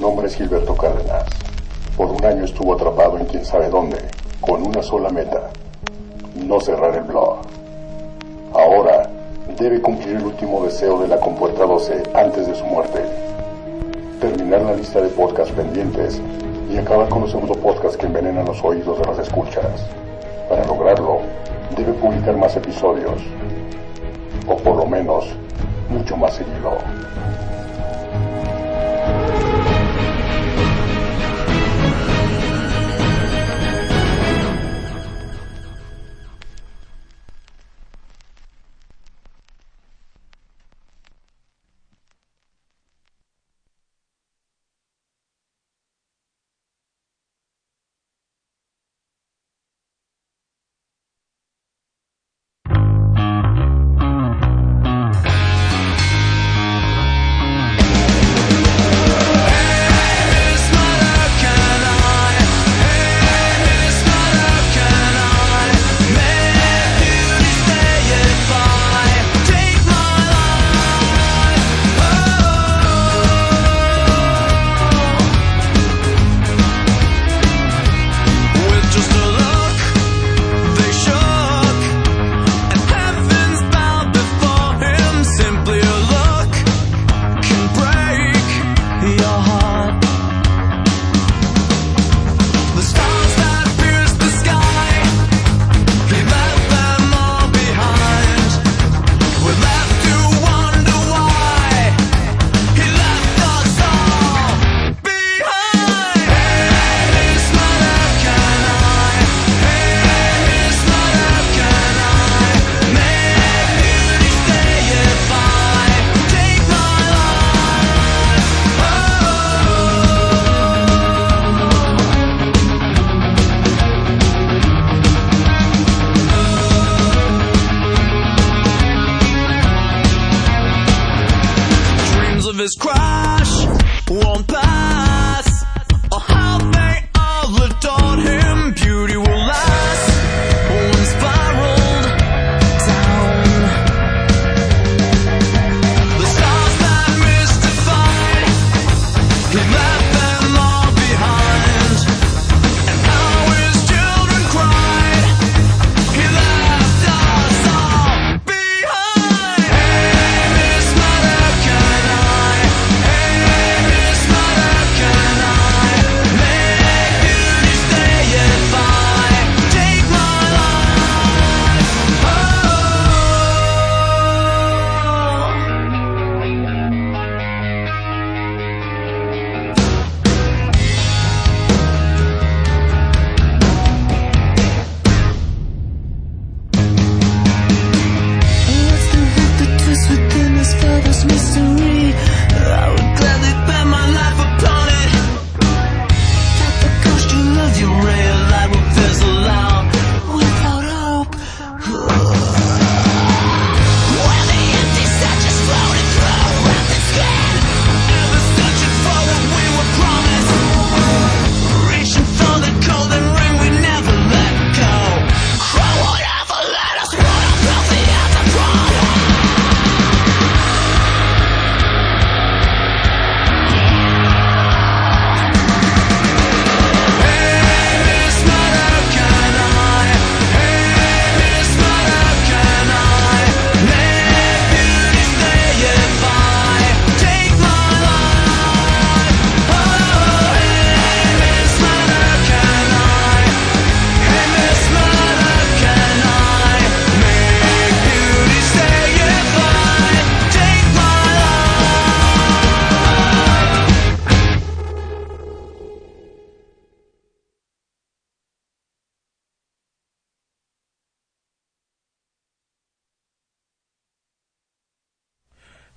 Nombre es Gilberto Cárdenas. Por un año estuvo atrapado en quién sabe dónde, con una sola meta, no cerrar el blog. Ahora debe cumplir el último deseo de la compuerta 12 antes de su muerte. Terminar la lista de podcasts pendientes y acabar con los pseudo podcasts que envenenan los oídos de las escuchas. Para lograrlo, debe publicar más episodios, o por lo menos, mucho más seguido.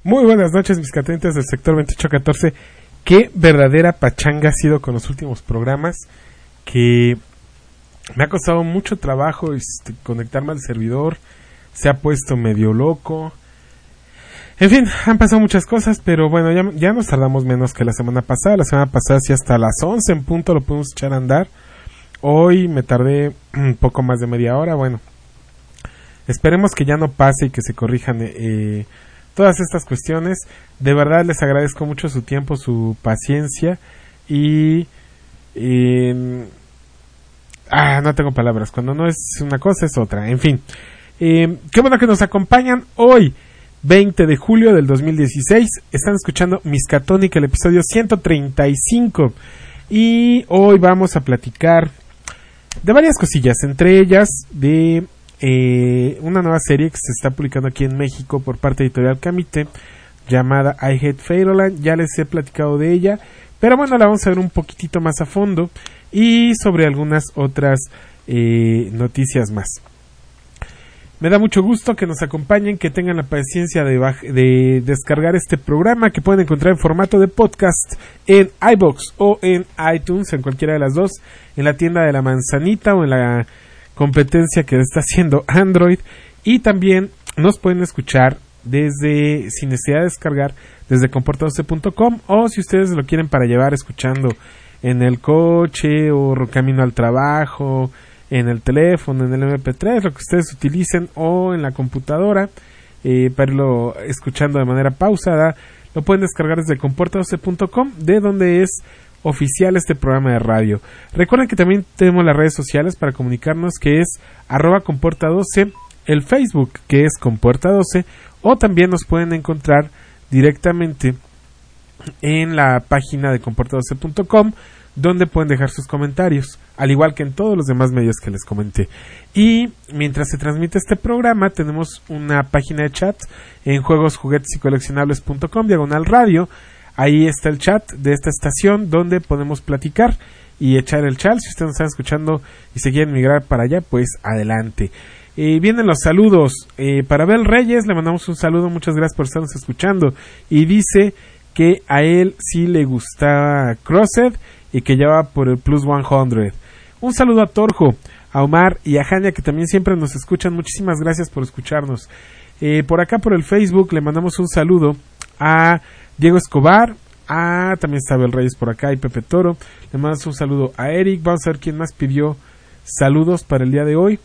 Muy buenas noches, mis catentes del sector 2814. Qué verdadera pachanga ha sido con los últimos programas. Que me ha costado mucho trabajo este, conectarme al servidor. Se ha puesto medio loco. En fin, han pasado muchas cosas, pero bueno, ya, nos tardamos menos que la semana pasada. La semana pasada sí hasta las 11 en punto lo pudimos echar a andar. Hoy me tardé un poco más de media hora. Bueno, esperemos que ya no pase y que se corrijan eh, todas estas cuestiones. De verdad les agradezco mucho su tiempo, su paciencia y... ah, no tengo palabras. Cuando no es una cosa es otra. En fin. Eh, qué bueno que nos acompañan hoy. 20 de julio del 2016. Están escuchando Miscatónica, el episodio 135. Y hoy vamos a platicar de varias cosillas, entre ellas de eh, una nueva serie que se está publicando aquí en México por parte de Editorial Camite llamada I Hate Fairyland. Ya les he platicado de ella, pero bueno, la vamos a ver un poquitito más a fondo y sobre algunas otras eh, noticias más. Me da mucho gusto que nos acompañen, que tengan la paciencia de, de, descargar este programa que pueden encontrar en formato de podcast en iBox o en iTunes, en cualquiera de las dos, en la tienda de la manzanita o en la competencia que está haciendo Android. Y también nos pueden escuchar desde, sin necesidad de descargar, desde comportadose.com o si ustedes lo quieren para llevar escuchando en el coche o camino al trabajo en el teléfono, en el MP3, lo que ustedes utilicen o en la computadora eh, para irlo escuchando de manera pausada. Lo pueden descargar desde comporta12.com, de donde es oficial este programa de radio. Recuerden que también tenemos las redes sociales para comunicarnos, que es arroba comporta12, el Facebook, que es comporta12, o también nos pueden encontrar directamente en la página de comporta12.com donde pueden dejar sus comentarios, al igual que en todos los demás medios que les comenté. Y mientras se transmite este programa, tenemos una página de chat en juegos, juguetes y coleccionables.com, diagonal radio. Ahí está el chat de esta estación donde podemos platicar y echar el chat. Si ustedes nos están escuchando y se quieren migrar para allá, pues adelante. Eh, vienen los saludos. Eh, para Bel Reyes le mandamos un saludo. Muchas gracias por estarnos escuchando. Y dice que a él sí le gustaba Crossed y que lleva por el Plus 100. Un saludo a Torjo, a Omar y a Jania que también siempre nos escuchan. Muchísimas gracias por escucharnos. Eh, por acá por el Facebook le mandamos un saludo a Diego Escobar, a también está Abel Reyes por acá y Pepe Toro. Le mandamos un saludo a Eric. Vamos a ver quién más pidió saludos para el día de hoy.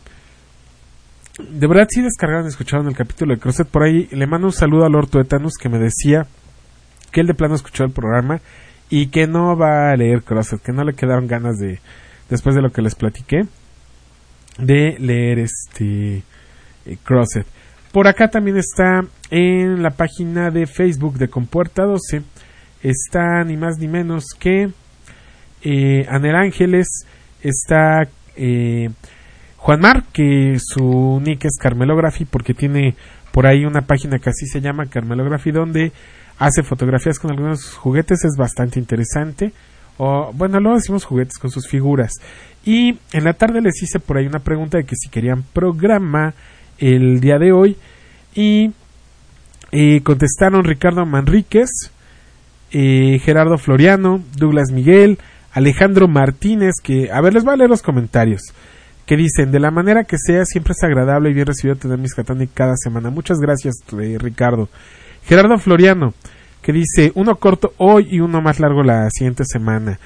De verdad, si descargaron escucharon el capítulo de Crosset por ahí. Le mando un saludo a Lord Tuetanus que me decía que él de plano escuchó el programa y que no va a leer Crosset, que no le quedaron ganas de, después de lo que les platiqué, de leer este eh, Crosset. Por acá también está en la página de Facebook de Compuerta 12, está ni más ni menos que eh, Anel Ángeles, está eh, Juan Mar, que su nick es Carmelography, porque tiene por ahí una página que así se llama Carmelography, donde hace fotografías con algunos juguetes, es bastante interesante. O, bueno, luego decimos juguetes con sus figuras. Y en la tarde les hice por ahí una pregunta de que si querían programa el día de hoy. Y contestaron Ricardo Manríquez, eh, Gerardo Floriano, Douglas Miguel, Alejandro Martínez, que, a ver, les voy a leer los comentarios. Que dicen, de la manera que sea, siempre es agradable y bien recibido tener mis Catani cada semana. Muchas gracias, eh, Ricardo. Gerardo Floriano, que dice uno corto hoy y uno más largo la siguiente semana.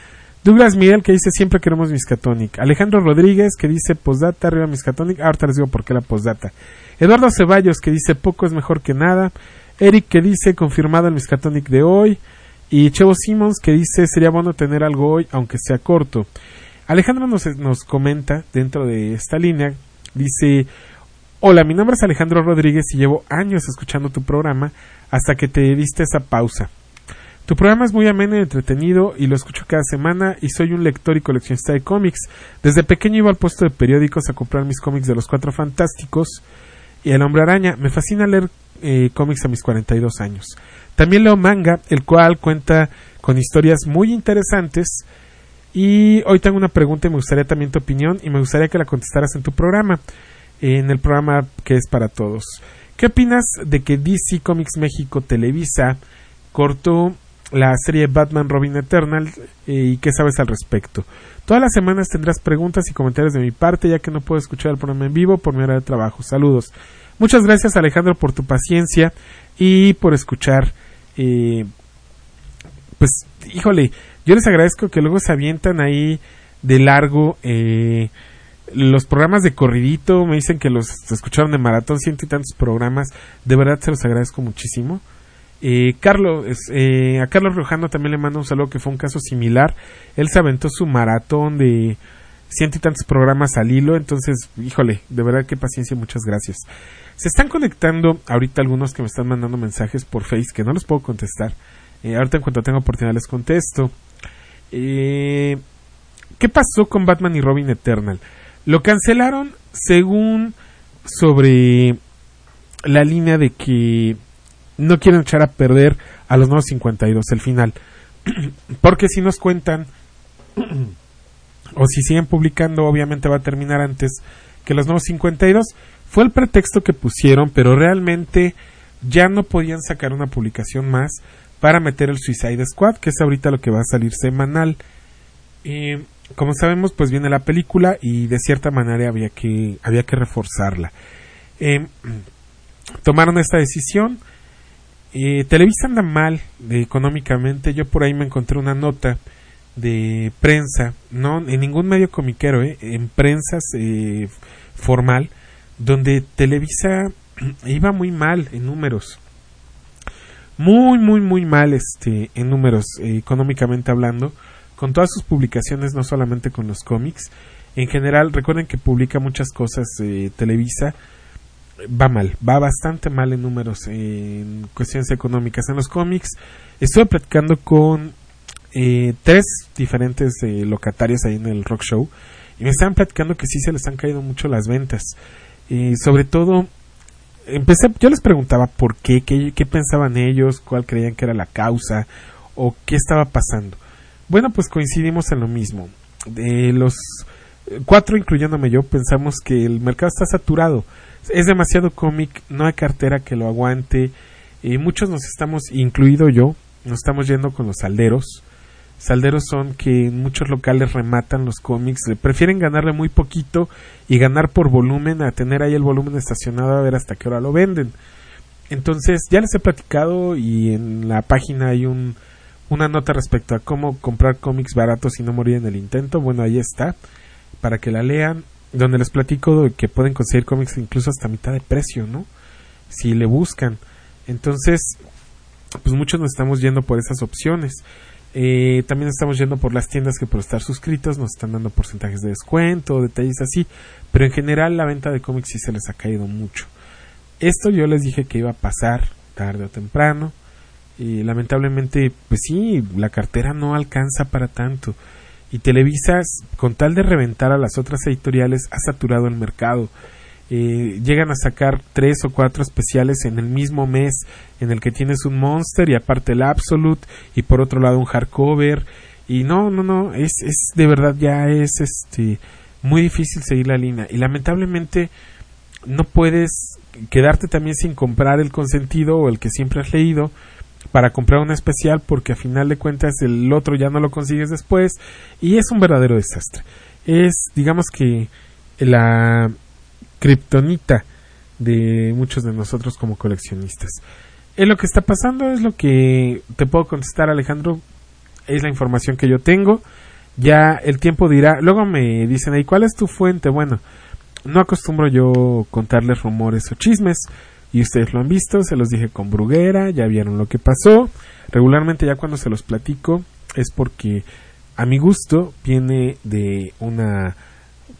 Douglas Miguel, que dice siempre queremos Miskatonic. Alejandro Rodríguez, que dice postdata arriba Miskatonic. Ahorita les digo por qué la postdata. Eduardo Ceballos, que dice poco es mejor que nada. Eric, que dice confirmado el Miskatonic de hoy. Y Chevo Simons, que dice sería bueno tener algo hoy, aunque sea corto. Alejandro nos, nos comenta dentro de esta línea, dice Hola, mi nombre es Alejandro Rodríguez y llevo años escuchando tu programa hasta que te diste esa pausa. Tu programa es muy ameno y entretenido y lo escucho cada semana y soy un lector y coleccionista de cómics. Desde pequeño iba al puesto de periódicos a comprar mis cómics de los Cuatro Fantásticos y El Hombre Araña. Me fascina leer eh, cómics a mis 42 años. También leo manga, el cual cuenta con historias muy interesantes. Y hoy tengo una pregunta y me gustaría también tu opinión y me gustaría que la contestaras en tu programa en el programa que es para todos. ¿Qué opinas de que DC Comics México Televisa cortó la serie Batman Robin Eternal eh, y qué sabes al respecto? Todas las semanas tendrás preguntas y comentarios de mi parte ya que no puedo escuchar el programa en vivo por mi hora de trabajo. Saludos. Muchas gracias Alejandro por tu paciencia y por escuchar. Eh, pues, híjole, yo les agradezco que luego se avientan ahí de largo. Eh, los programas de corridito, me dicen que los escucharon de maratón, ciento y tantos programas, de verdad se los agradezco muchísimo. Eh, Carlos, eh, a Carlos Rojano también le mando un saludo que fue un caso similar. Él se aventó su maratón de ciento y tantos programas al hilo, entonces, híjole, de verdad qué paciencia, muchas gracias. Se están conectando ahorita algunos que me están mandando mensajes por Face que no los puedo contestar. Eh, ahorita en cuanto tenga oportunidad les contesto. Eh, ¿Qué pasó con Batman y Robin Eternal? Lo cancelaron según sobre la línea de que no quieren echar a perder a los nuevos 52 el final. Porque si nos cuentan o si siguen publicando, obviamente va a terminar antes que los nuevos 52. Fue el pretexto que pusieron, pero realmente ya no podían sacar una publicación más para meter el Suicide Squad, que es ahorita lo que va a salir semanal. Eh, como sabemos, pues viene la película y de cierta manera había que, había que reforzarla. Eh, tomaron esta decisión. Eh, Televisa anda mal económicamente. Yo por ahí me encontré una nota de prensa, no en ningún medio comiquero, eh, en prensa eh, formal, donde Televisa iba muy mal en números. Muy, muy, muy mal este, en números, eh, económicamente hablando, con todas sus publicaciones, no solamente con los cómics. En general, recuerden que publica muchas cosas Televisa. Va mal, va bastante mal en números, en cuestiones económicas. En los cómics, estoy platicando con eh, tres diferentes eh, locatarios ahí en el rock show y me estaban platicando que sí se les han caído mucho las ventas. Y sobre todo, empecé, yo les preguntaba por qué, qué, qué pensaban ellos, cuál creían que era la causa o qué estaba pasando. Bueno, pues coincidimos en lo mismo. De los cuatro, incluyéndome yo, pensamos que el mercado está saturado. Es demasiado cómic, no hay cartera que lo aguante. Y muchos nos estamos, incluido yo, nos estamos yendo con los salderos salderos son que en muchos locales rematan los cómics, prefieren ganarle muy poquito y ganar por volumen a tener ahí el volumen estacionado a ver hasta qué hora lo venden. Entonces, ya les he platicado y en la página hay un, una nota respecto a cómo comprar cómics baratos y no morir en el intento. Bueno, ahí está, para que la lean, donde les platico que pueden conseguir cómics incluso hasta mitad de precio, ¿no? Si le buscan. Entonces, pues muchos nos estamos yendo por esas opciones. Eh, también estamos yendo por las tiendas que por estar suscritos nos están dando porcentajes de descuento, detalles así. Pero en general la venta de cómics sí se les ha caído mucho. Esto yo les dije que iba a pasar tarde o temprano. Y lamentablemente, pues sí, la cartera no alcanza para tanto. Y Televisa, con tal de reventar a las otras editoriales, ha saturado el mercado. Eh, llegan a sacar tres o cuatro especiales en el mismo mes en el que tienes un monster y aparte el absolute y por otro lado un hardcover y no no no es, es de verdad ya es este muy difícil seguir la línea y lamentablemente no puedes quedarte también sin comprar el consentido o el que siempre has leído para comprar un especial porque a final de cuentas el otro ya no lo consigues después y es un verdadero desastre es digamos que la kriptonita de muchos de nosotros como coleccionistas. Es lo que está pasando, es lo que te puedo contestar Alejandro, es la información que yo tengo. Ya el tiempo dirá, luego me dicen ahí, ¿cuál es tu fuente? Bueno, no acostumbro yo contarles rumores o chismes y ustedes lo han visto, se los dije con Bruguera, ya vieron lo que pasó. Regularmente ya cuando se los platico es porque a mi gusto viene de una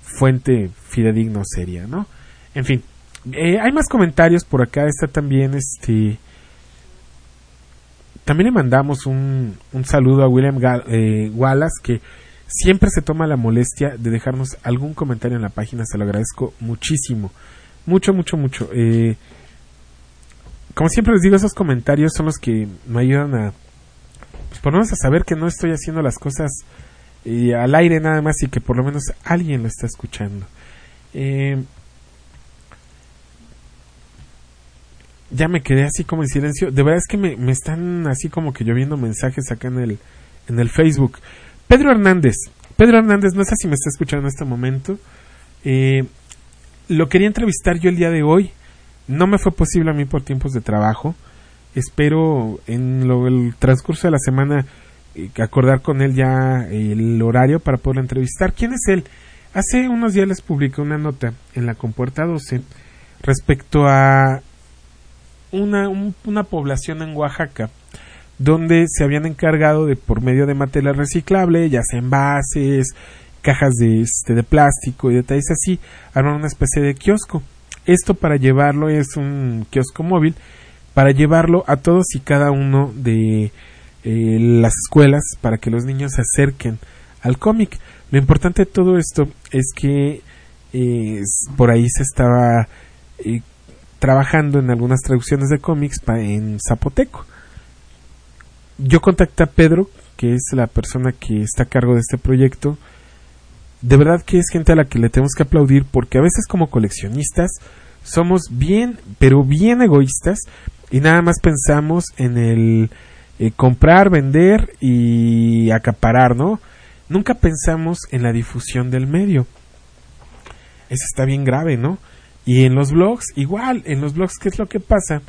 fuente fidedigno seria, ¿no? En fin, eh, hay más comentarios por acá. Está también este. También le mandamos un, un saludo a William eh, Wallace que siempre se toma la molestia de dejarnos algún comentario en la página. Se lo agradezco muchísimo. Mucho, mucho, mucho. Eh, como siempre les digo, esos comentarios son los que me ayudan a. Pues por lo menos a saber que no estoy haciendo las cosas al aire nada más y que por lo menos alguien lo está escuchando. Eh, ya me quedé así como en silencio. De verdad es que me, me, están así como que lloviendo mensajes acá en el, en el Facebook. Pedro Hernández. Pedro Hernández, no sé si me está escuchando en este momento. Eh, lo quería entrevistar yo el día de hoy. No me fue posible a mí por tiempos de trabajo. Espero en lo, el transcurso de la semana eh, acordar con él ya el horario para poder entrevistar. ¿Quién es él? Hace unos días les publiqué una nota en la Compuerta 12 respecto a una, una población en Oaxaca donde se habían encargado de por medio de material reciclable, ya sea envases, cajas de, este, de plástico y detalles así, armar una especie de kiosco. Esto para llevarlo es un kiosco móvil, para llevarlo a todos y cada uno de eh, las escuelas para que los niños se acerquen al cómic. Lo importante de todo esto es que eh, por ahí se estaba eh, trabajando en algunas traducciones de cómics en zapoteco yo contacté a Pedro, que es la persona que está a cargo de este proyecto. De verdad que es gente a la que le tenemos que aplaudir porque a veces como coleccionistas somos bien, pero bien egoístas y nada más pensamos en el eh, comprar, vender y acaparar, ¿no? Nunca pensamos en la difusión del medio. Eso está bien grave, ¿no? Y en los blogs, igual, en los blogs, ¿qué es lo que pasa?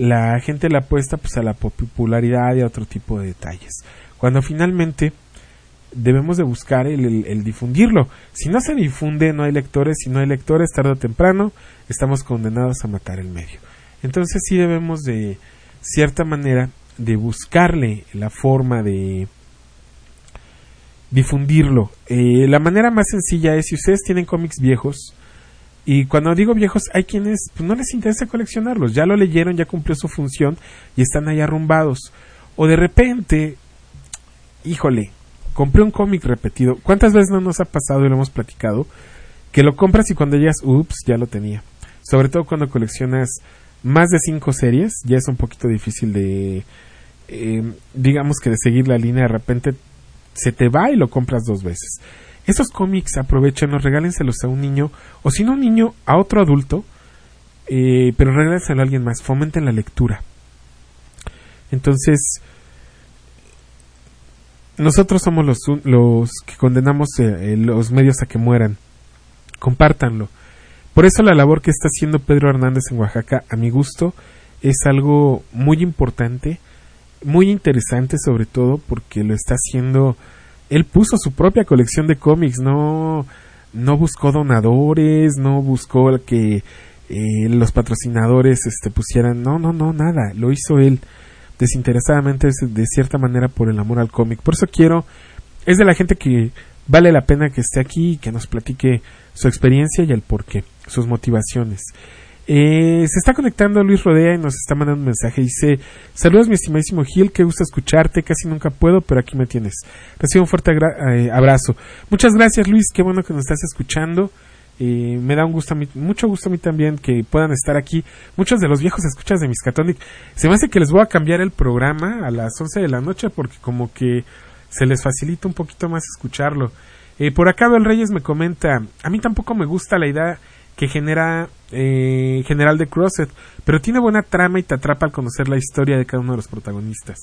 la gente le apuesta pues a la popularidad y a otro tipo de detalles. Cuando finalmente debemos de buscar el, difundirlo. Si no se difunde, no hay lectores. Si no hay lectores, tarde o temprano, estamos condenados a matar el medio. Entonces sí debemos de cierta manera de buscarle la forma de difundirlo. Eh, la manera más sencilla es si ustedes tienen cómics viejos, y cuando digo viejos, hay quienes pues, no les interesa coleccionarlos, ya lo leyeron, ya cumplió su función y están ahí arrumbados. O de repente, híjole, compré un cómic repetido. ¿Cuántas veces no nos ha pasado y lo hemos platicado? Que lo compras y cuando llegas, ups, ya lo tenía. Sobre todo cuando coleccionas más de cinco series, ya es un poquito difícil de, eh, digamos que de seguir la línea. De repente se te va y lo compras dos veces. Esos cómics aprovechenlos, regálenselos a un niño, o si no un niño, a otro adulto, eh, pero regálenselo a alguien más, fomenten la lectura. Entonces, nosotros somos los, los que condenamos eh, los medios a que mueran. Compártanlo. Por eso la labor que está haciendo Pedro Hernández en Oaxaca, a mi gusto, es algo muy importante, muy interesante sobre todo porque lo está haciendo él puso su propia colección de cómics, no, no buscó donadores, no buscó que eh, los patrocinadores este, pusieran, no, no, no, nada, lo hizo él desinteresadamente de cierta manera por el amor al cómic. Por eso quiero, es de la gente que vale la pena que esté aquí y que nos platique su experiencia y el porqué, sus motivaciones. Eh, se está conectando Luis Rodea y nos está mandando un mensaje. Dice: Saludos, mi estimadísimo Gil, que gusta escucharte. Casi nunca puedo, pero aquí me tienes. Recibo un fuerte eh, abrazo. Muchas gracias, Luis. Qué bueno que nos estás escuchando. Eh, me da un gusto a mucho gusto a mí también que puedan estar aquí. Muchos de los viejos escuchas de Miskatonic. Se me hace que les voy a cambiar el programa a las 11 de la noche porque, como que se les facilita un poquito más escucharlo. por acá, Bel Reyes me comenta: A mí tampoco me gusta la idea que genera eh, General de Crosset, pero tiene buena trama y te atrapa al conocer la historia de cada uno de los protagonistas.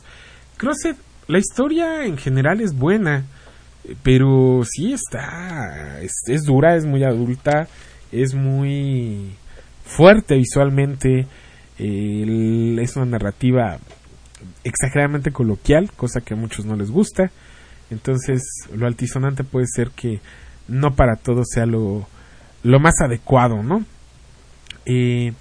Crosset, la historia en general es buena, pero sí está, es, dura, es muy adulta, es muy fuerte visualmente, es una narrativa exageradamente coloquial, cosa que a muchos no les gusta. Entonces, lo altisonante puede ser que no para todos sea lo, lo más adecuado, ¿no? Eh,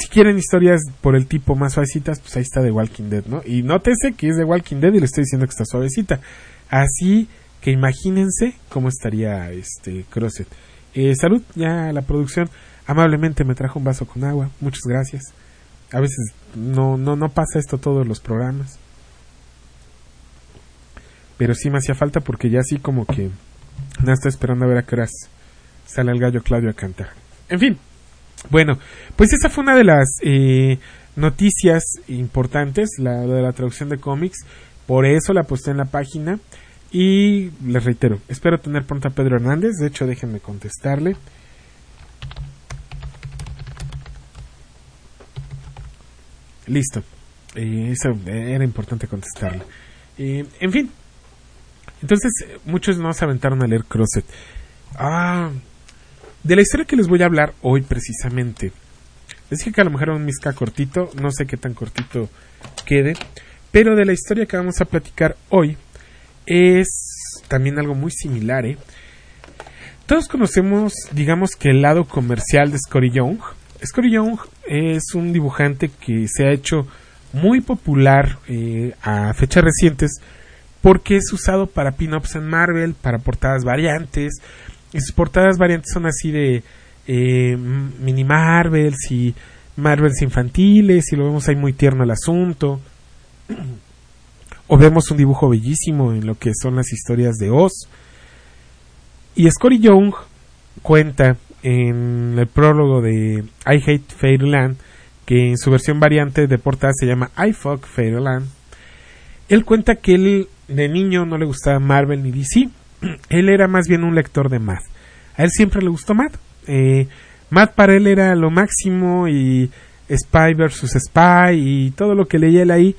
si quieren historias por el tipo más suavecitas, pues ahí está The Walking Dead, ¿no? Y nótese que es The Walking Dead y le estoy diciendo que está suavecita. Así que imagínense cómo estaría este Crosset. Eh, salud, ya la producción amablemente me trajo un vaso con agua. Muchas gracias. A veces no, no, no pasa esto todos los programas. Pero sí me hacía falta porque ya así como que no está esperando a ver a qué horas sale el gallo Claudio a cantar. En fin, bueno, pues esa fue una de las eh, noticias importantes, la de la traducción de cómics. Por eso la posté en la página. Y les reitero, espero tener pronto a Pedro Hernández. De hecho, déjenme contestarle. Listo. Eh, eso era importante contestarle. Eh, en fin, entonces, muchos no se aventaron a leer Crosset. Ah, de la historia que les voy a hablar hoy precisamente. Les dije que a lo mejor era un misca cortito, no sé qué tan cortito quede, pero de la historia que vamos a platicar hoy es también algo muy similar, ¿eh? Todos conocemos, digamos que el lado comercial de Scotty Young. Scotty Young es un dibujante que se ha hecho muy popular eh, a fechas recientes porque es usado para pin-ups en Marvel, para portadas variantes. Y sus portadas variantes son así de eh, mini Marvels y Marvels infantiles y lo vemos ahí muy tierno el asunto. O vemos un dibujo bellísimo en lo que son las historias de Oz. Y Scotty Young cuenta en el prólogo de I Hate Fairyland, que en su versión variante de portada se llama I Fuck Fairyland. Él cuenta que él de niño no le gustaba Marvel ni DC. Él era más bien un lector de Mad. A él siempre le gustó Mad. Eh, para él era lo máximo y Spy versus Spy y todo lo que leía él ahí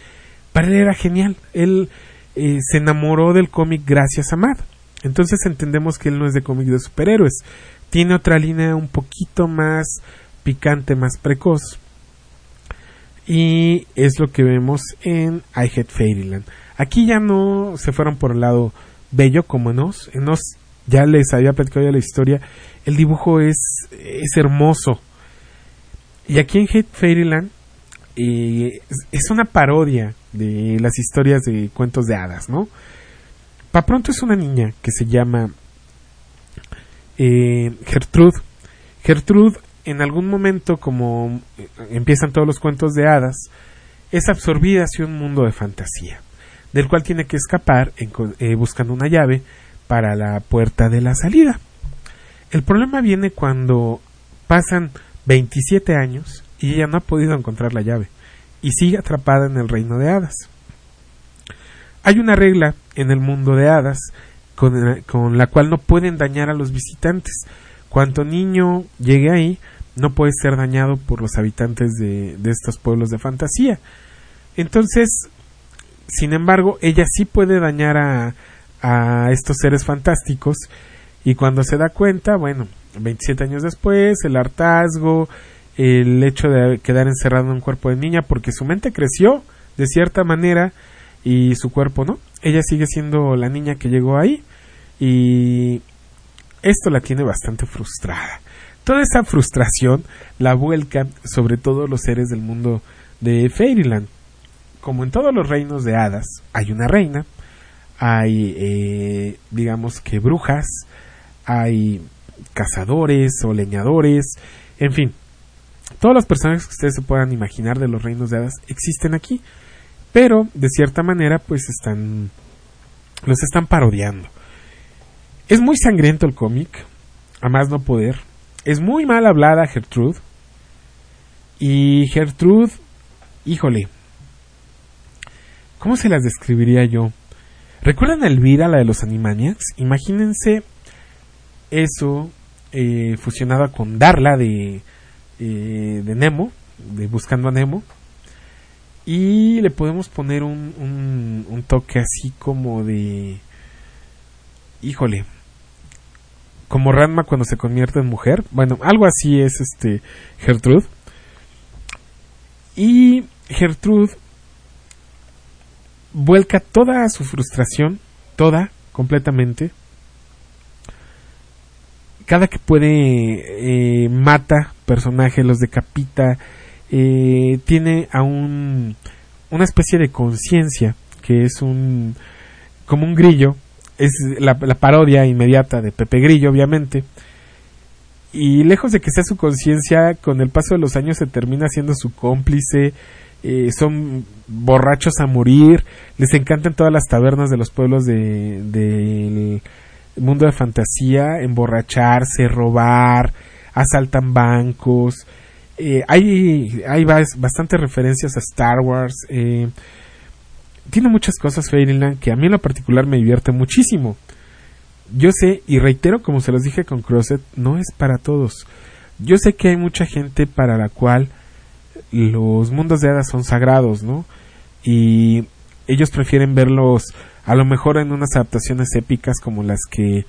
para él era genial. Él eh, se enamoró del cómic gracias a Mad. Entonces entendemos que él no es de cómic de superhéroes. Tiene otra línea un poquito más picante, más precoz. Y es lo que vemos en I Hate Fairyland. Aquí ya no se fueron por el lado bello como nos. En nos ya les había platicado ya la historia. El dibujo es, es hermoso. Y aquí en Hate Fairyland eh, es una parodia de las historias de cuentos de hadas, ¿no? Pa pronto es una niña que se llama eh, Gertrude. Gertrude, en algún momento, como eh, empiezan todos los cuentos de hadas, es absorbida hacia un mundo de fantasía, del cual tiene que escapar eh, buscando una llave para la puerta de la salida. El problema viene cuando pasan 27 años y ella no ha podido encontrar la llave y sigue atrapada en el reino de hadas. Hay una regla en el mundo de hadas con, la cual no pueden dañar a los visitantes. Cuanto niño llegue ahí, no puede ser dañado por los habitantes de, estos pueblos de fantasía. Entonces, sin embargo, ella sí puede dañar a, estos seres fantásticos y cuando se da cuenta, bueno, 27 años después, el hartazgo, el hecho de quedar encerrado en un cuerpo de niña porque su mente creció de cierta manera y su cuerpo no. Ella sigue siendo la niña que llegó ahí y esto la tiene bastante frustrada. Toda esa frustración la vuelcan sobre todo los seres del mundo de Fairyland. Como en todos los reinos de hadas, hay una reina, hay eh, digamos que brujas, hay cazadores o leñadores, en fin, todos los personajes que ustedes se puedan imaginar de los reinos de hadas existen aquí, pero de cierta manera pues están los están parodiando. Es muy sangriento el cómic, a más no poder. Es muy mal hablada Gertrude. Y Gertrude, híjole, ¿cómo se las describiría yo? ¿Recuerdan a Elvira, la de los Animaniacs? Imagínense eso eh, fusionada con Darla de eh, de Nemo, de Buscando a Nemo. Y le podemos poner un, un, toque así como de... Híjole. Como Ranma cuando se convierte en mujer. Bueno, algo así es este Gertrude. Y Gertrude vuelca toda su frustración, toda, completamente. Cada que puede, eh, mata personaje, los decapita, eh, tiene aún una especie de conciencia que es un como un grillo, es la, parodia inmediata de Pepe Grillo, obviamente. Y lejos de que sea su conciencia, con el paso de los años se termina siendo su cómplice. Eh, son borrachos a morir. Les encantan todas las tabernas de los pueblos del de, mundo de fantasía, emborracharse, robar, asaltan bancos. Eh, hay hay bastantes referencias a Star Wars. Eh, tiene muchas cosas Fairyland que a mí en lo particular me divierte muchísimo. Yo sé, y reitero como se los dije con Crosset, no es para todos. Yo sé que hay mucha gente para la cual los mundos de hadas son sagrados, ¿no? Y ellos prefieren verlos a lo mejor en unas adaptaciones épicas como las que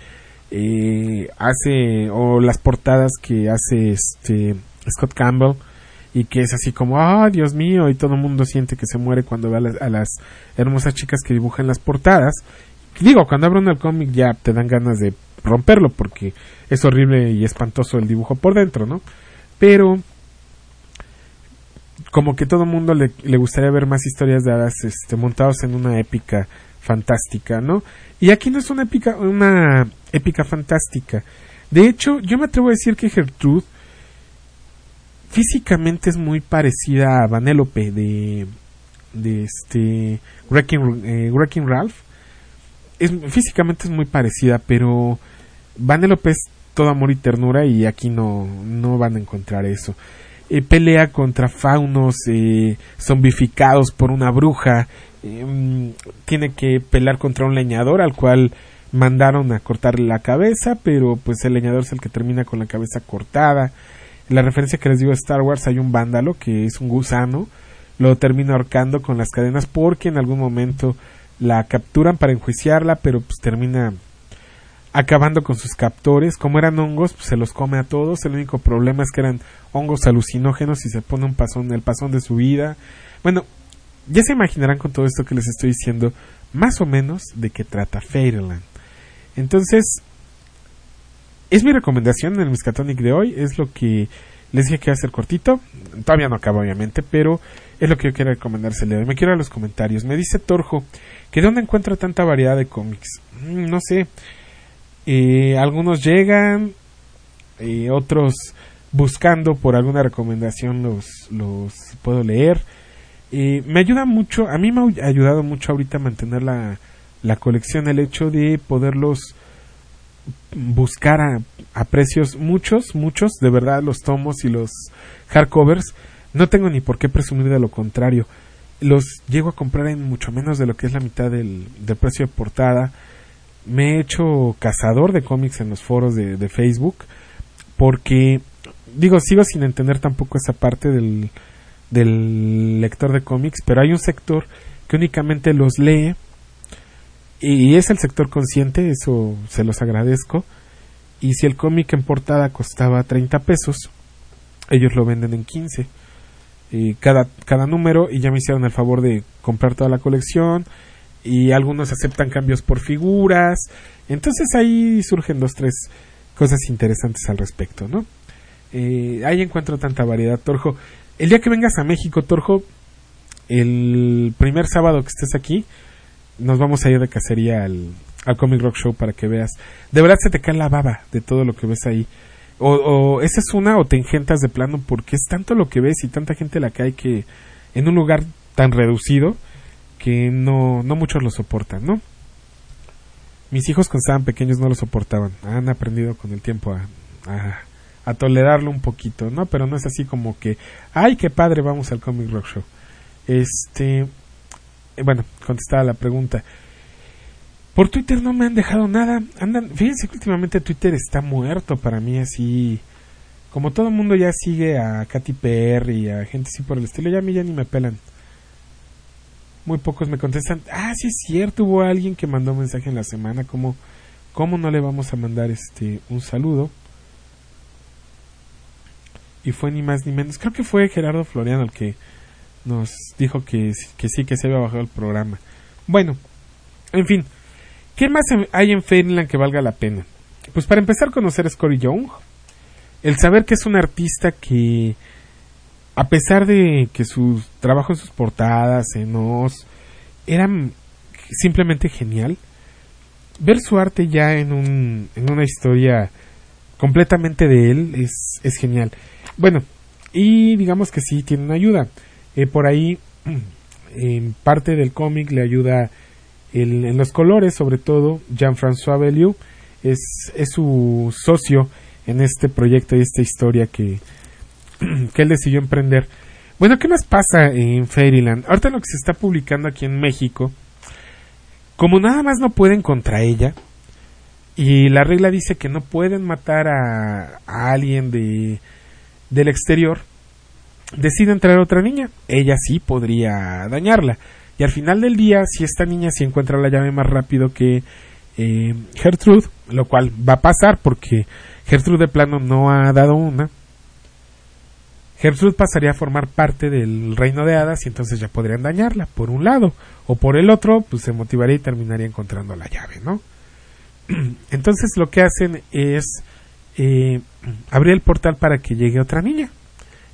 eh, hace o las portadas que hace este Scott Campbell y que es así como ah Dios mío y todo el mundo siente que se muere cuando ve a las, hermosas chicas que dibujan las portadas digo, cuando abro el cómic ya te dan ganas de romperlo porque es horrible y espantoso el dibujo por dentro, ¿no? Pero como que todo mundo le, gustaría ver más historias de hadas este, montados en una épica fantástica, ¿no? Y aquí no es una épica, una épica fantástica. De hecho, yo me atrevo a decir que Gertrude físicamente es muy parecida a Vanellope de, de este Wrecking, eh, Ralph. Es, físicamente es muy parecida, pero Vanellope es todo amor y ternura y aquí no, no van a encontrar eso. Eh, pelea contra faunos eh, zombificados por una bruja. Em, tiene que pelear contra un leñador al cual mandaron a cortarle la cabeza, pero pues el leñador es el que termina con la cabeza cortada. la referencia que les digo a Star Wars hay un vándalo que es un gusano, lo termina ahorcando con las cadenas porque en algún momento la capturan para enjuiciarla, pero pues termina acabando con sus captores. Como eran hongos, pues se los come a todos. El único problema es que eran hongos alucinógenos y se pone un pasón, el pasón de su vida. Bueno, ya se imaginarán con todo esto que les estoy diciendo, más o menos de qué trata Fairyland. Entonces, es mi recomendación en el Miskatonic de hoy. Es lo que les dije que iba a ser cortito. Todavía no acaba, obviamente, pero es lo que yo quiero hoy. Me quiero a los comentarios. Me dice Torjo que dónde encuentra tanta variedad de cómics. Mm, no sé. Algunos llegan, eh, otros buscando por alguna recomendación los, los puedo leer. Me ayuda mucho, a mí me ha ayudado mucho ahorita mantener la, la colección el hecho de poderlos buscar a, a, precios muchos, muchos, de verdad los tomos y los hardcovers. No tengo ni por qué presumir de lo contrario. Los llego a comprar en mucho menos de lo que es la mitad del, del precio de portada me he hecho cazador de cómics en los foros de, Facebook porque digo sigo sin entender tampoco esa parte del, del lector de cómics pero hay un sector que únicamente los lee y es el sector consciente eso se los agradezco y si el cómic en portada costaba 30 pesos ellos lo venden en 15 y cada, cada número y ya me hicieron el favor de comprar toda la colección y algunos aceptan cambios por figuras. Entonces ahí surgen dos, tres cosas interesantes al respecto, ¿no? Eh, ahí encuentro tanta variedad, Torjo. El día que vengas a México, Torjo, el primer sábado que estés aquí, nos vamos a ir de cacería al, al Comic Rock Show para que veas. De verdad se te cae la baba de todo lo que ves ahí. O, o esa es una o te engentas de plano porque es tanto lo que ves y tanta gente la hay que en un lugar tan reducido que no, no muchos lo soportan, ¿no? Mis hijos cuando estaban pequeños no lo soportaban, han aprendido con el tiempo a, a, tolerarlo un poquito, ¿no? Pero no es así como que, ay, qué padre, vamos al Comic Rock Show. Este, eh, bueno, contestaba la pregunta. Por Twitter no me han dejado nada. Andan, fíjense que últimamente Twitter está muerto para mí así. Como todo el mundo ya sigue a Katy Perry y a gente así por el estilo, ya a mí ya ni me pelan muy pocos me contestan, ah, sí es cierto, hubo alguien que mandó un mensaje en la semana, ¿cómo, cómo no le vamos a mandar este un saludo? Y fue ni más ni menos, creo que fue Gerardo Floriano el que nos dijo que, que sí, que se había bajado el programa. Bueno, en fin, ¿qué más hay en Fairyland que valga la pena? Pues para empezar conocer a Scory Young, el saber que es un artista que a pesar de que su trabajo en sus portadas, en Oz, eran simplemente genial, ver su arte ya en, un, en una historia completamente de él es, es genial. Bueno, y digamos que sí tiene una ayuda. Eh, por ahí, en parte del cómic le ayuda el, en los colores, sobre todo Jean-François Belliou, es, es su socio en este proyecto y esta historia que, que él decidió emprender. Bueno, ¿qué más pasa en Fairyland? Ahorita lo que se está publicando aquí en México, como nada más no pueden contra ella, y la regla dice que no pueden matar a, alguien de, del exterior, decide entrar otra niña. Ella sí podría dañarla. Y al final del día, si esta niña sí encuentra la llave más rápido que eh, Gertrude, lo cual va a pasar porque Gertrude de plano no ha dado una, Gertrude pasaría a formar parte del reino de hadas y entonces ya podrían dañarla, por un lado, o por el otro, pues se motivaría y terminaría encontrando la llave, ¿no? Entonces lo que hacen es eh, abrir el portal para que llegue otra niña.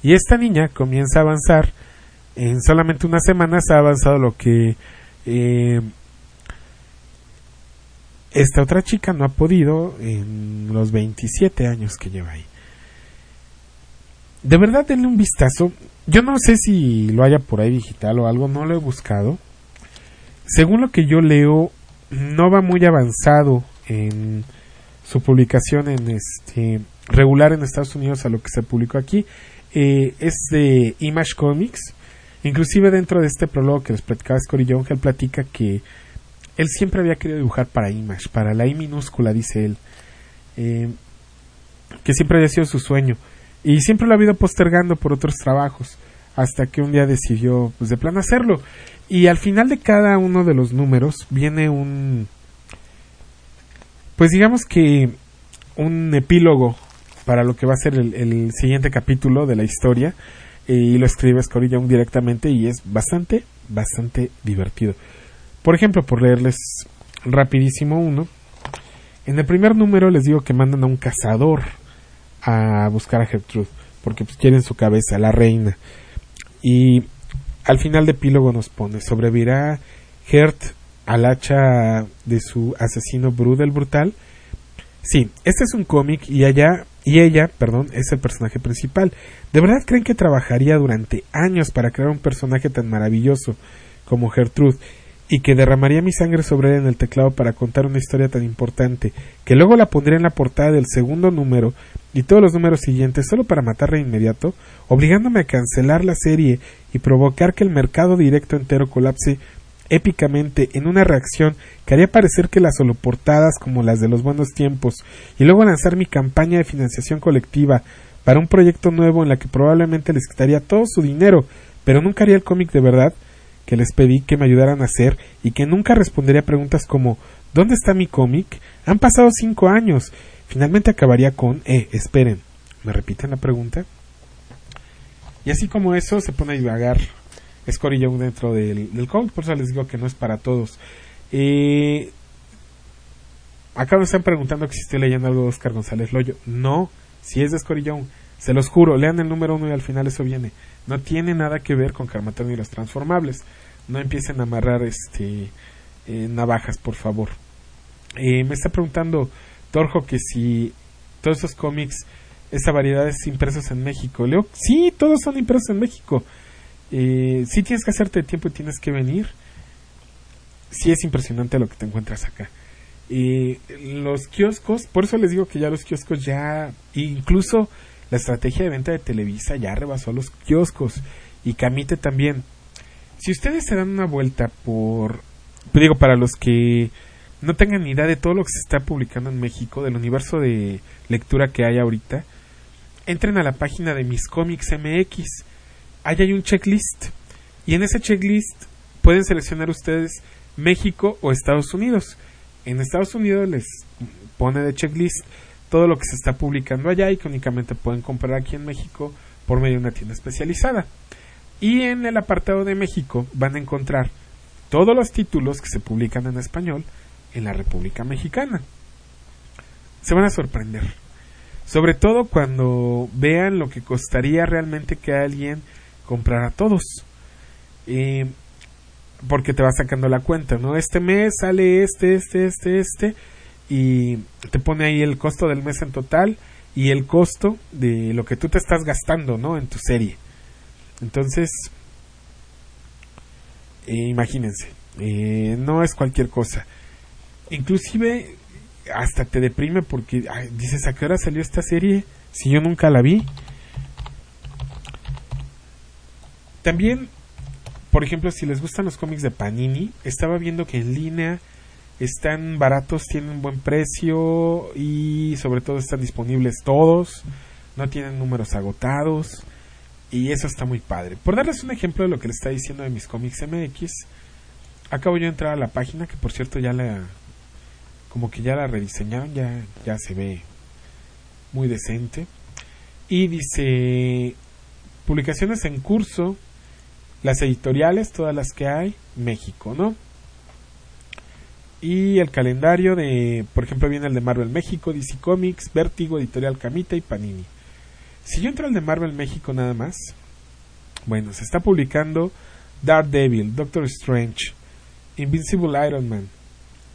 Y esta niña comienza a avanzar. En solamente unas semanas ha avanzado lo que eh, esta otra chica no ha podido en los 27 años que lleva ahí. De verdad, denle un vistazo. Yo no sé si lo haya por ahí digital o algo, no lo he buscado. Según lo que yo leo, no va muy avanzado en su publicación en este regular en Estados Unidos a lo que se publicó aquí. Eh, es de Image Comics. Inclusive dentro de este prólogo que les platicaba Scotty Young, él platica que él siempre había querido dibujar para Image, para la I minúscula, dice él. Eh, que siempre había sido su sueño. Y siempre lo ha ido postergando por otros trabajos. Hasta que un día decidió, pues de plan hacerlo. Y al final de cada uno de los números viene un. Pues digamos que un epílogo para lo que va a ser el, siguiente capítulo de la historia. Eh, y lo escribe Scotty Young directamente y es bastante, bastante divertido. Por ejemplo, por leerles rapidísimo uno. En el primer número les digo que mandan a un cazador a buscar a Gertrude, porque pues quieren su cabeza, la reina. Y al final de epílogo nos pone, sobrevivirá Gert al hacha de su asesino Brudel brutal. Sí, este es un cómic y allá y ella, perdón, es el personaje principal. ¿De verdad creen que trabajaría durante años para crear un personaje tan maravilloso como Gertrude y que derramaría mi sangre sobre él en el teclado para contar una historia tan importante, que luego la pondría en la portada del segundo número y todos los números siguientes solo para matarla de inmediato, obligándome a cancelar la serie y provocar que el mercado directo entero colapse épicamente en una reacción que haría parecer que las soloportadas como las de los buenos tiempos y luego lanzar mi campaña de financiación colectiva para un proyecto nuevo en la que probablemente les quitaría todo su dinero, pero nunca haría el cómic de verdad, que les pedí que me ayudaran a hacer y que nunca respondería preguntas como ¿Dónde está mi cómic? Han pasado cinco años. Finalmente acabaría con Eh, esperen. ¿Me repiten la pregunta? Y así como eso se pone a divagar Scory Young dentro del, del por eso les digo que no es para todos. Eh, acá me están preguntando que si estoy leyendo algo de Oscar González Loyo. No, si es de Scory Young. Se los juro, lean el número uno y al final eso viene. No tiene nada que ver con Carmatón y los transformables. No empiecen a amarrar este eh, navajas, por favor. Eh, me está preguntando Torjo que si todos esos cómics, esa variedad es impresos en México. Leo, sí, todos son impresos en México. Eh, sí tienes que hacerte tiempo y tienes que venir. Sí es impresionante lo que te encuentras acá. Eh, los kioscos, por eso les digo que ya los kioscos ya, incluso la estrategia de venta de Televisa ya rebasó los kioscos y Camite también. Si ustedes se dan una vuelta por, digo, para los que no tengan ni idea de todo lo que se está publicando en México, del universo de lectura que hay ahorita, entren a la página de Mis Comics MX. Ahí hay un checklist. Y en ese checklist pueden seleccionar ustedes México o Estados Unidos. En Estados Unidos les pone de checklist todo lo que se está publicando allá y que únicamente pueden comprar aquí en México por medio de una tienda especializada. Y en el apartado de México van a encontrar todos los títulos que se publican en español en la República Mexicana. Se van a sorprender. Sobre todo cuando vean lo que costaría realmente que alguien comprara todos. Eh, porque te va sacando la cuenta, ¿no? Este mes sale este, este, este, este y te pone ahí el costo del mes en total y el costo de lo que tú te estás gastando, ¿no? En tu serie. Entonces, eh, imagínense, eh, no es cualquier cosa. Inclusive hasta te deprime porque dices a qué hora salió esta serie si yo nunca la vi. También, por ejemplo, si les gustan los cómics de Panini, estaba viendo que en línea están baratos, tienen buen precio y sobre todo están disponibles todos, no tienen números agotados y eso está muy padre. Por darles un ejemplo de lo que les está diciendo de mis cómics MX, acabo yo de entrar a la página que por cierto ya la como que ya la rediseñaron, ya ya se ve muy decente y dice publicaciones en curso, las editoriales, todas las que hay, México, ¿no? Y el calendario de, por ejemplo, viene el de Marvel México, DC Comics, Vértigo, Editorial Camita y Panini. Si yo entro al de Marvel México nada más, bueno, se está publicando Daredevil, Doctor Strange, Invincible Iron Man,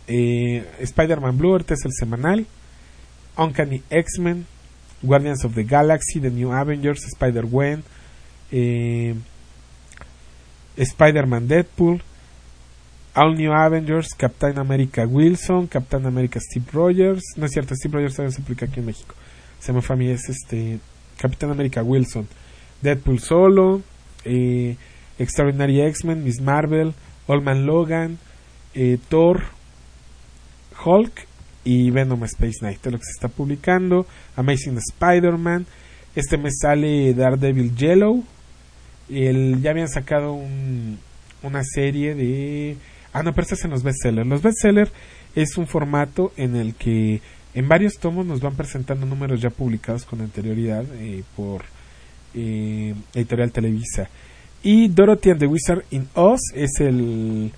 eh, Spider-Man Blue, este es el semanal, Uncanny X-Men, Guardians of the Galaxy, The New Avengers, Spider-Gwen, eh, Spider-Man Deadpool, All New Avengers, Captain America Wilson, Captain America Steve Rogers, no es cierto, Steve Rogers también se aplica aquí en México. Se me este Captain America Wilson, Deadpool solo, eh, Extraordinary X-Men, Miss Marvel, Old Man Logan, eh, Thor, Hulk y Venom Space Knight, es lo que se está publicando, Amazing Spider-Man, este me sale Daredevil Yellow, el, ya habían sacado un, una serie de... Ah, no, pero es en los bestsellers. Los bestsellers es un formato en el que en varios tomos nos van presentando números ya publicados con anterioridad eh, por eh, Editorial Televisa. Y Dorothy and the Wizard in Oz es el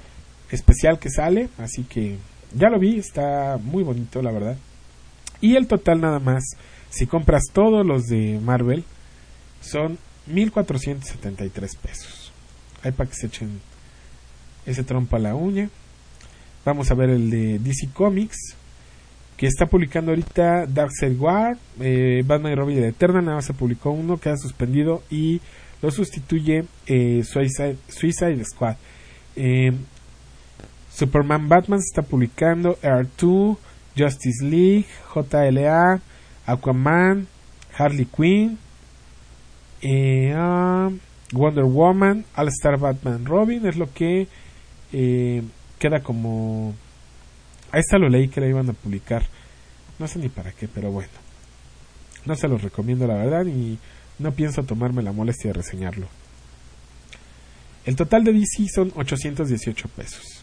especial que sale, así que ya lo vi, está muy bonito la verdad. Y el total nada más, si compras todos los de Marvel, son 1473 pesos. Ahí para que se echen ese trompa a la uña. Vamos a ver el de DC Comics, que está publicando ahorita Darkseid War, eh, Batman y Robin de Eterna, nada más se publicó uno, queda suspendido y lo sustituye eh, Suicide, Squad. Eh, Superman Batman se está publicando, R2, Justice League, JLA, Aquaman, Harley Quinn, eh, ah, Wonder Woman, All Star Batman Robin, es lo que eh, queda como... A esta lo leí que la iban a publicar. No sé ni para qué, pero bueno. No se los recomiendo la verdad y no pienso tomarme la molestia de reseñarlo. El total de DC son 818 pesos.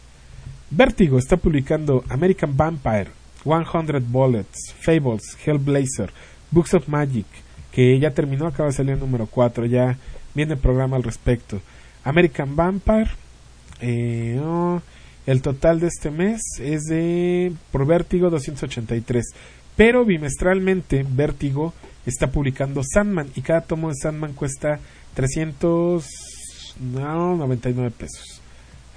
Vértigo está publicando American Vampire, 100 Bullets, Fables, Hellblazer, Books of Magic, que ya terminó, acaba de salir el número 4, ya viene el programa al respecto. American Vampire, eh, oh, el total de este mes es de, por Vértigo, 283. Pero bimestralmente, Vértigo está publicando Sandman y cada tomo de Sandman cuesta 399 pesos.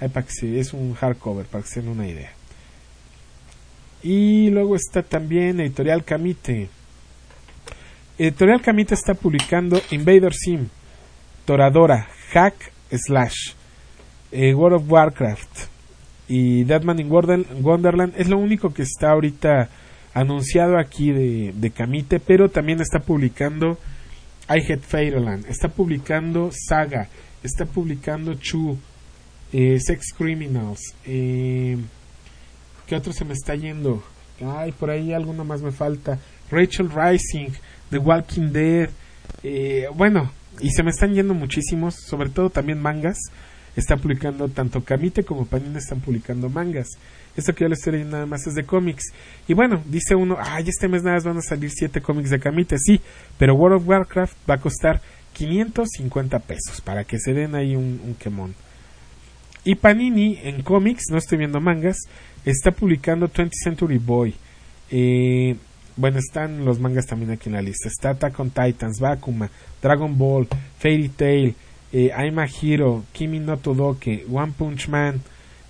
Ahí es un hardcover, para que se den una idea. Y luego está también Editorial Camite. Editorial Camite está publicando Invader Sim, Toradora, Hack Slash, eh, World of Warcraft y Deadman in Wonderland. Es lo único que está ahorita anunciado aquí de, Camite, pero también está publicando I Hate Fairyland, está publicando Saga, está publicando Chu, eh, Sex Criminals. Eh, ¿Qué otro se me está yendo? Ay, por ahí alguno más me falta. Rachel Rising, The Walking Dead. Eh, bueno, y se me están yendo muchísimos, sobre todo también mangas. Está publicando tanto Kamite como Panini están publicando mangas. Esto que yo les estoy leyendo nada más es de cómics. Y bueno, dice uno, ay, este mes nada más van a salir 7 cómics de Kamite. Sí, pero World of Warcraft va a costar 550 pesos para que se den ahí un, un quemón. Y Panini en cómics, no estoy viendo mangas, está publicando 20th Century Boy. Eh, bueno, están los mangas también aquí en la lista. Está Attack on Titans, Bakuma, Dragon Ball, Fairy Tail, eh, I'm a Hero, Kimi no Todoke, One Punch Man,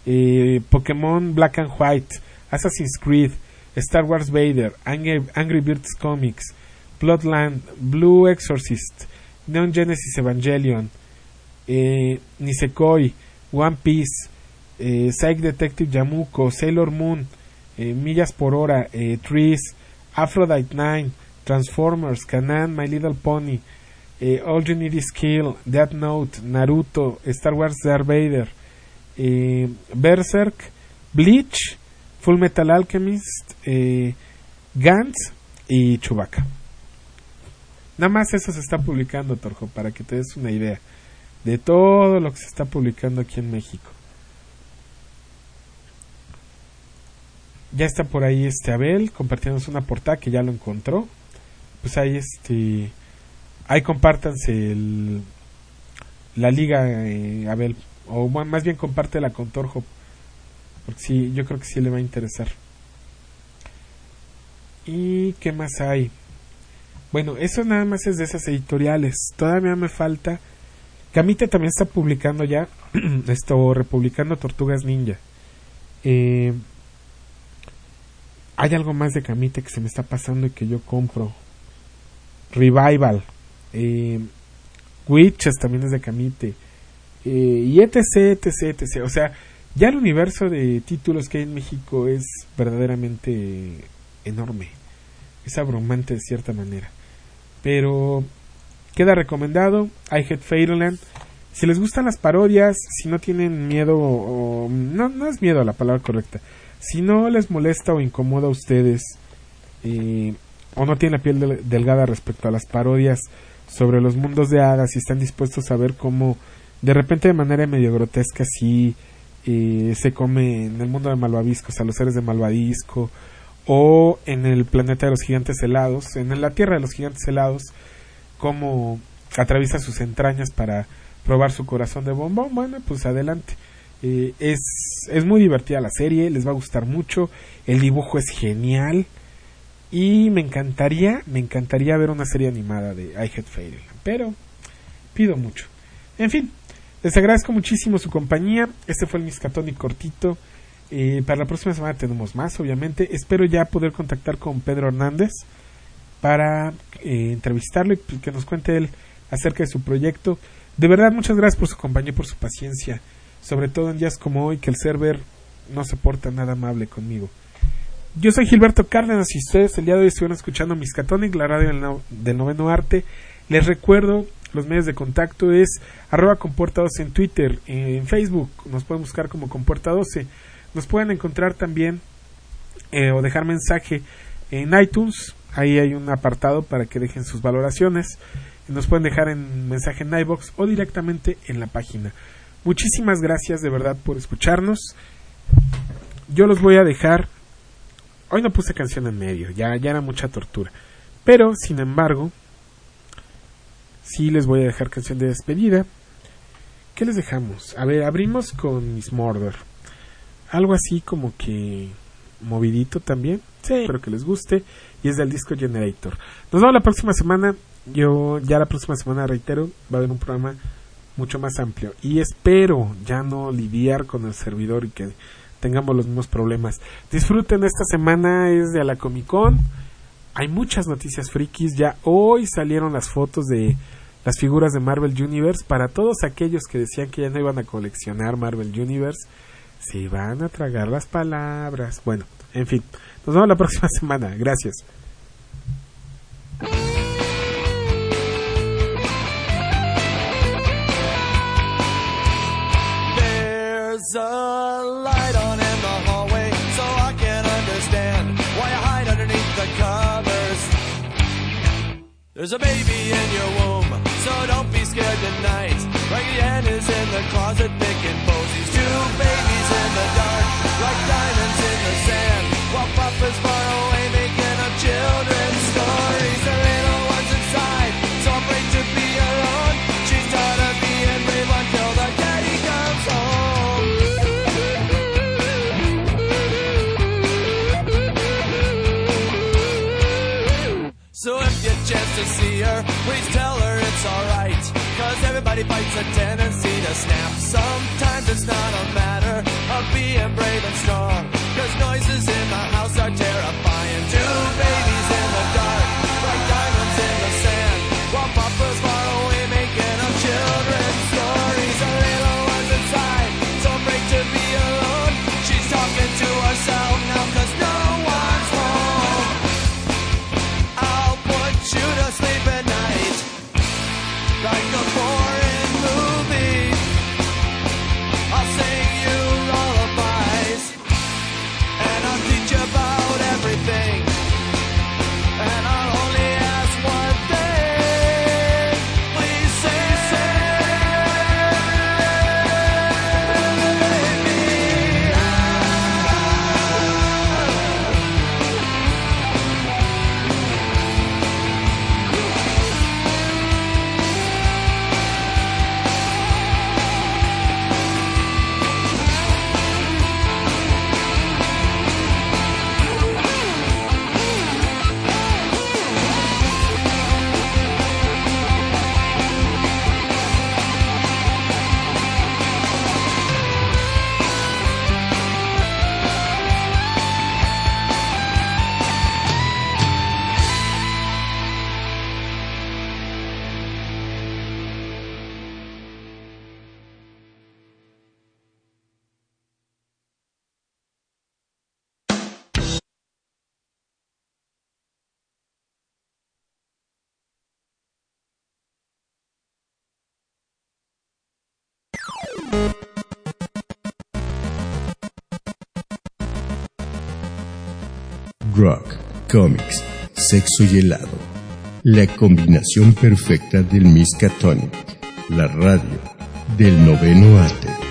eh, Pokémon Black and White, Assassin's Creed, Star Wars Vader, Angry, Angry Birds Comics, Bloodland, Blue Exorcist, Neon Genesis Evangelion, eh, Nisekoi, One Piece, eh, Psych Detective Yamuko, Sailor Moon, eh, Millas por Hora, eh, Trees, Aphrodite 9, Transformers, Kanan, My Little Pony, eh, All You Need Is Kill, Death Note, Naruto, Star Wars Darth Vader, Berserk, Bleach, Full Metal Alchemist, Gantz y Chewbacca. Nada más eso se está publicando, Torjo, para que te des una idea de todo lo que se está publicando aquí en México. Ya está por ahí este Abel compartiéndonos una portada que ya lo encontró. Pues ahí este ahí compártanse el, la liga, eh, Abel. O más bien compártela con Torjo. Porque sí, yo creo que sí le va a interesar. ¿Y qué más hay? Bueno, eso nada más es de esas editoriales. Todavía me falta. Camite también está publicando ya. esto, republicando Tortugas Ninja. Eh, hay algo más de Camite que se me está pasando y que yo compro. Revival. Eh, Witches también es de Camite. Eh, y etc, etc, etc. O sea, ya el universo de títulos que hay en México es verdaderamente enorme. Es abrumante de cierta manera. Pero queda recomendado. I Hate. Si les gustan las parodias, si no tienen miedo, o, no, no es miedo la palabra correcta. Si no les molesta o incomoda a ustedes, eh, o no tienen la piel delgada respecto a las parodias sobre los mundos de hadas y están dispuestos a ver cómo de repente de manera medio grotesca sí eh, se come en el mundo de malvaviscos a los seres de malvadisco o en el planeta de los gigantes helados, en la tierra de los gigantes helados, como atraviesa sus entrañas para probar su corazón de bombón, bueno, pues adelante. Eh, es, es muy divertida la serie, les va a gustar mucho, el dibujo es genial y me encantaría, me encantaría ver una serie animada de I Hate Fairyland, pero pido mucho. En fin, les agradezco muchísimo su compañía, este fue el Miscatón cortito eh, para la próxima semana tenemos más, obviamente. Espero ya poder contactar con Pedro Hernández para eh, entrevistarlo y pues, que nos cuente él acerca de su proyecto. De verdad, muchas gracias por su compañía y por su paciencia. Sobre todo en días como hoy, que el server no se porta nada amable conmigo. Yo soy Gilberto Cárdenas y ustedes el día de hoy estuvieron escuchando Miscatonic, la radio del, noveno arte. Les recuerdo, los medios de contacto es arroba compuerta 12 en Twitter, en Facebook, nos pueden buscar como compuerta 12 nos pueden encontrar también eh, o dejar mensaje en iTunes. Ahí hay un apartado para que dejen sus valoraciones. Nos pueden dejar en mensaje en iBox o directamente en la página. Muchísimas gracias de verdad por escucharnos. Yo los voy a dejar. Hoy no puse canción en medio, ya, ya era mucha tortura. Pero, sin embargo, sí les voy a dejar canción de despedida. ¿Qué les dejamos? A ver, abrimos con Miss Mordor algo así como que movidito también. Sí. Espero que les guste. Y es del disco Generator. Nos vemos la próxima semana. Yo ya la próxima semana, reitero, va a haber un programa mucho más amplio. Y espero ya no lidiar con el servidor y que tengamos los mismos problemas. Disfruten esta semana, es de la Comic Con. Hay muchas noticias frikis. Ya hoy salieron las fotos de las figuras de Marvel Universe. Para todos aquellos que decían que ya no iban a coleccionar Marvel Universe se van a tragar las palabras. Bueno, en fin. Nos vemos la próxima semana. Gracias. There's a light on in the hallway, so I can understand why you hide underneath the covers. There's a baby in your womb, so don't be scared tonight. Rock, cómics, sexo y helado. La combinación perfecta del Miskatonic, la radio del noveno arte.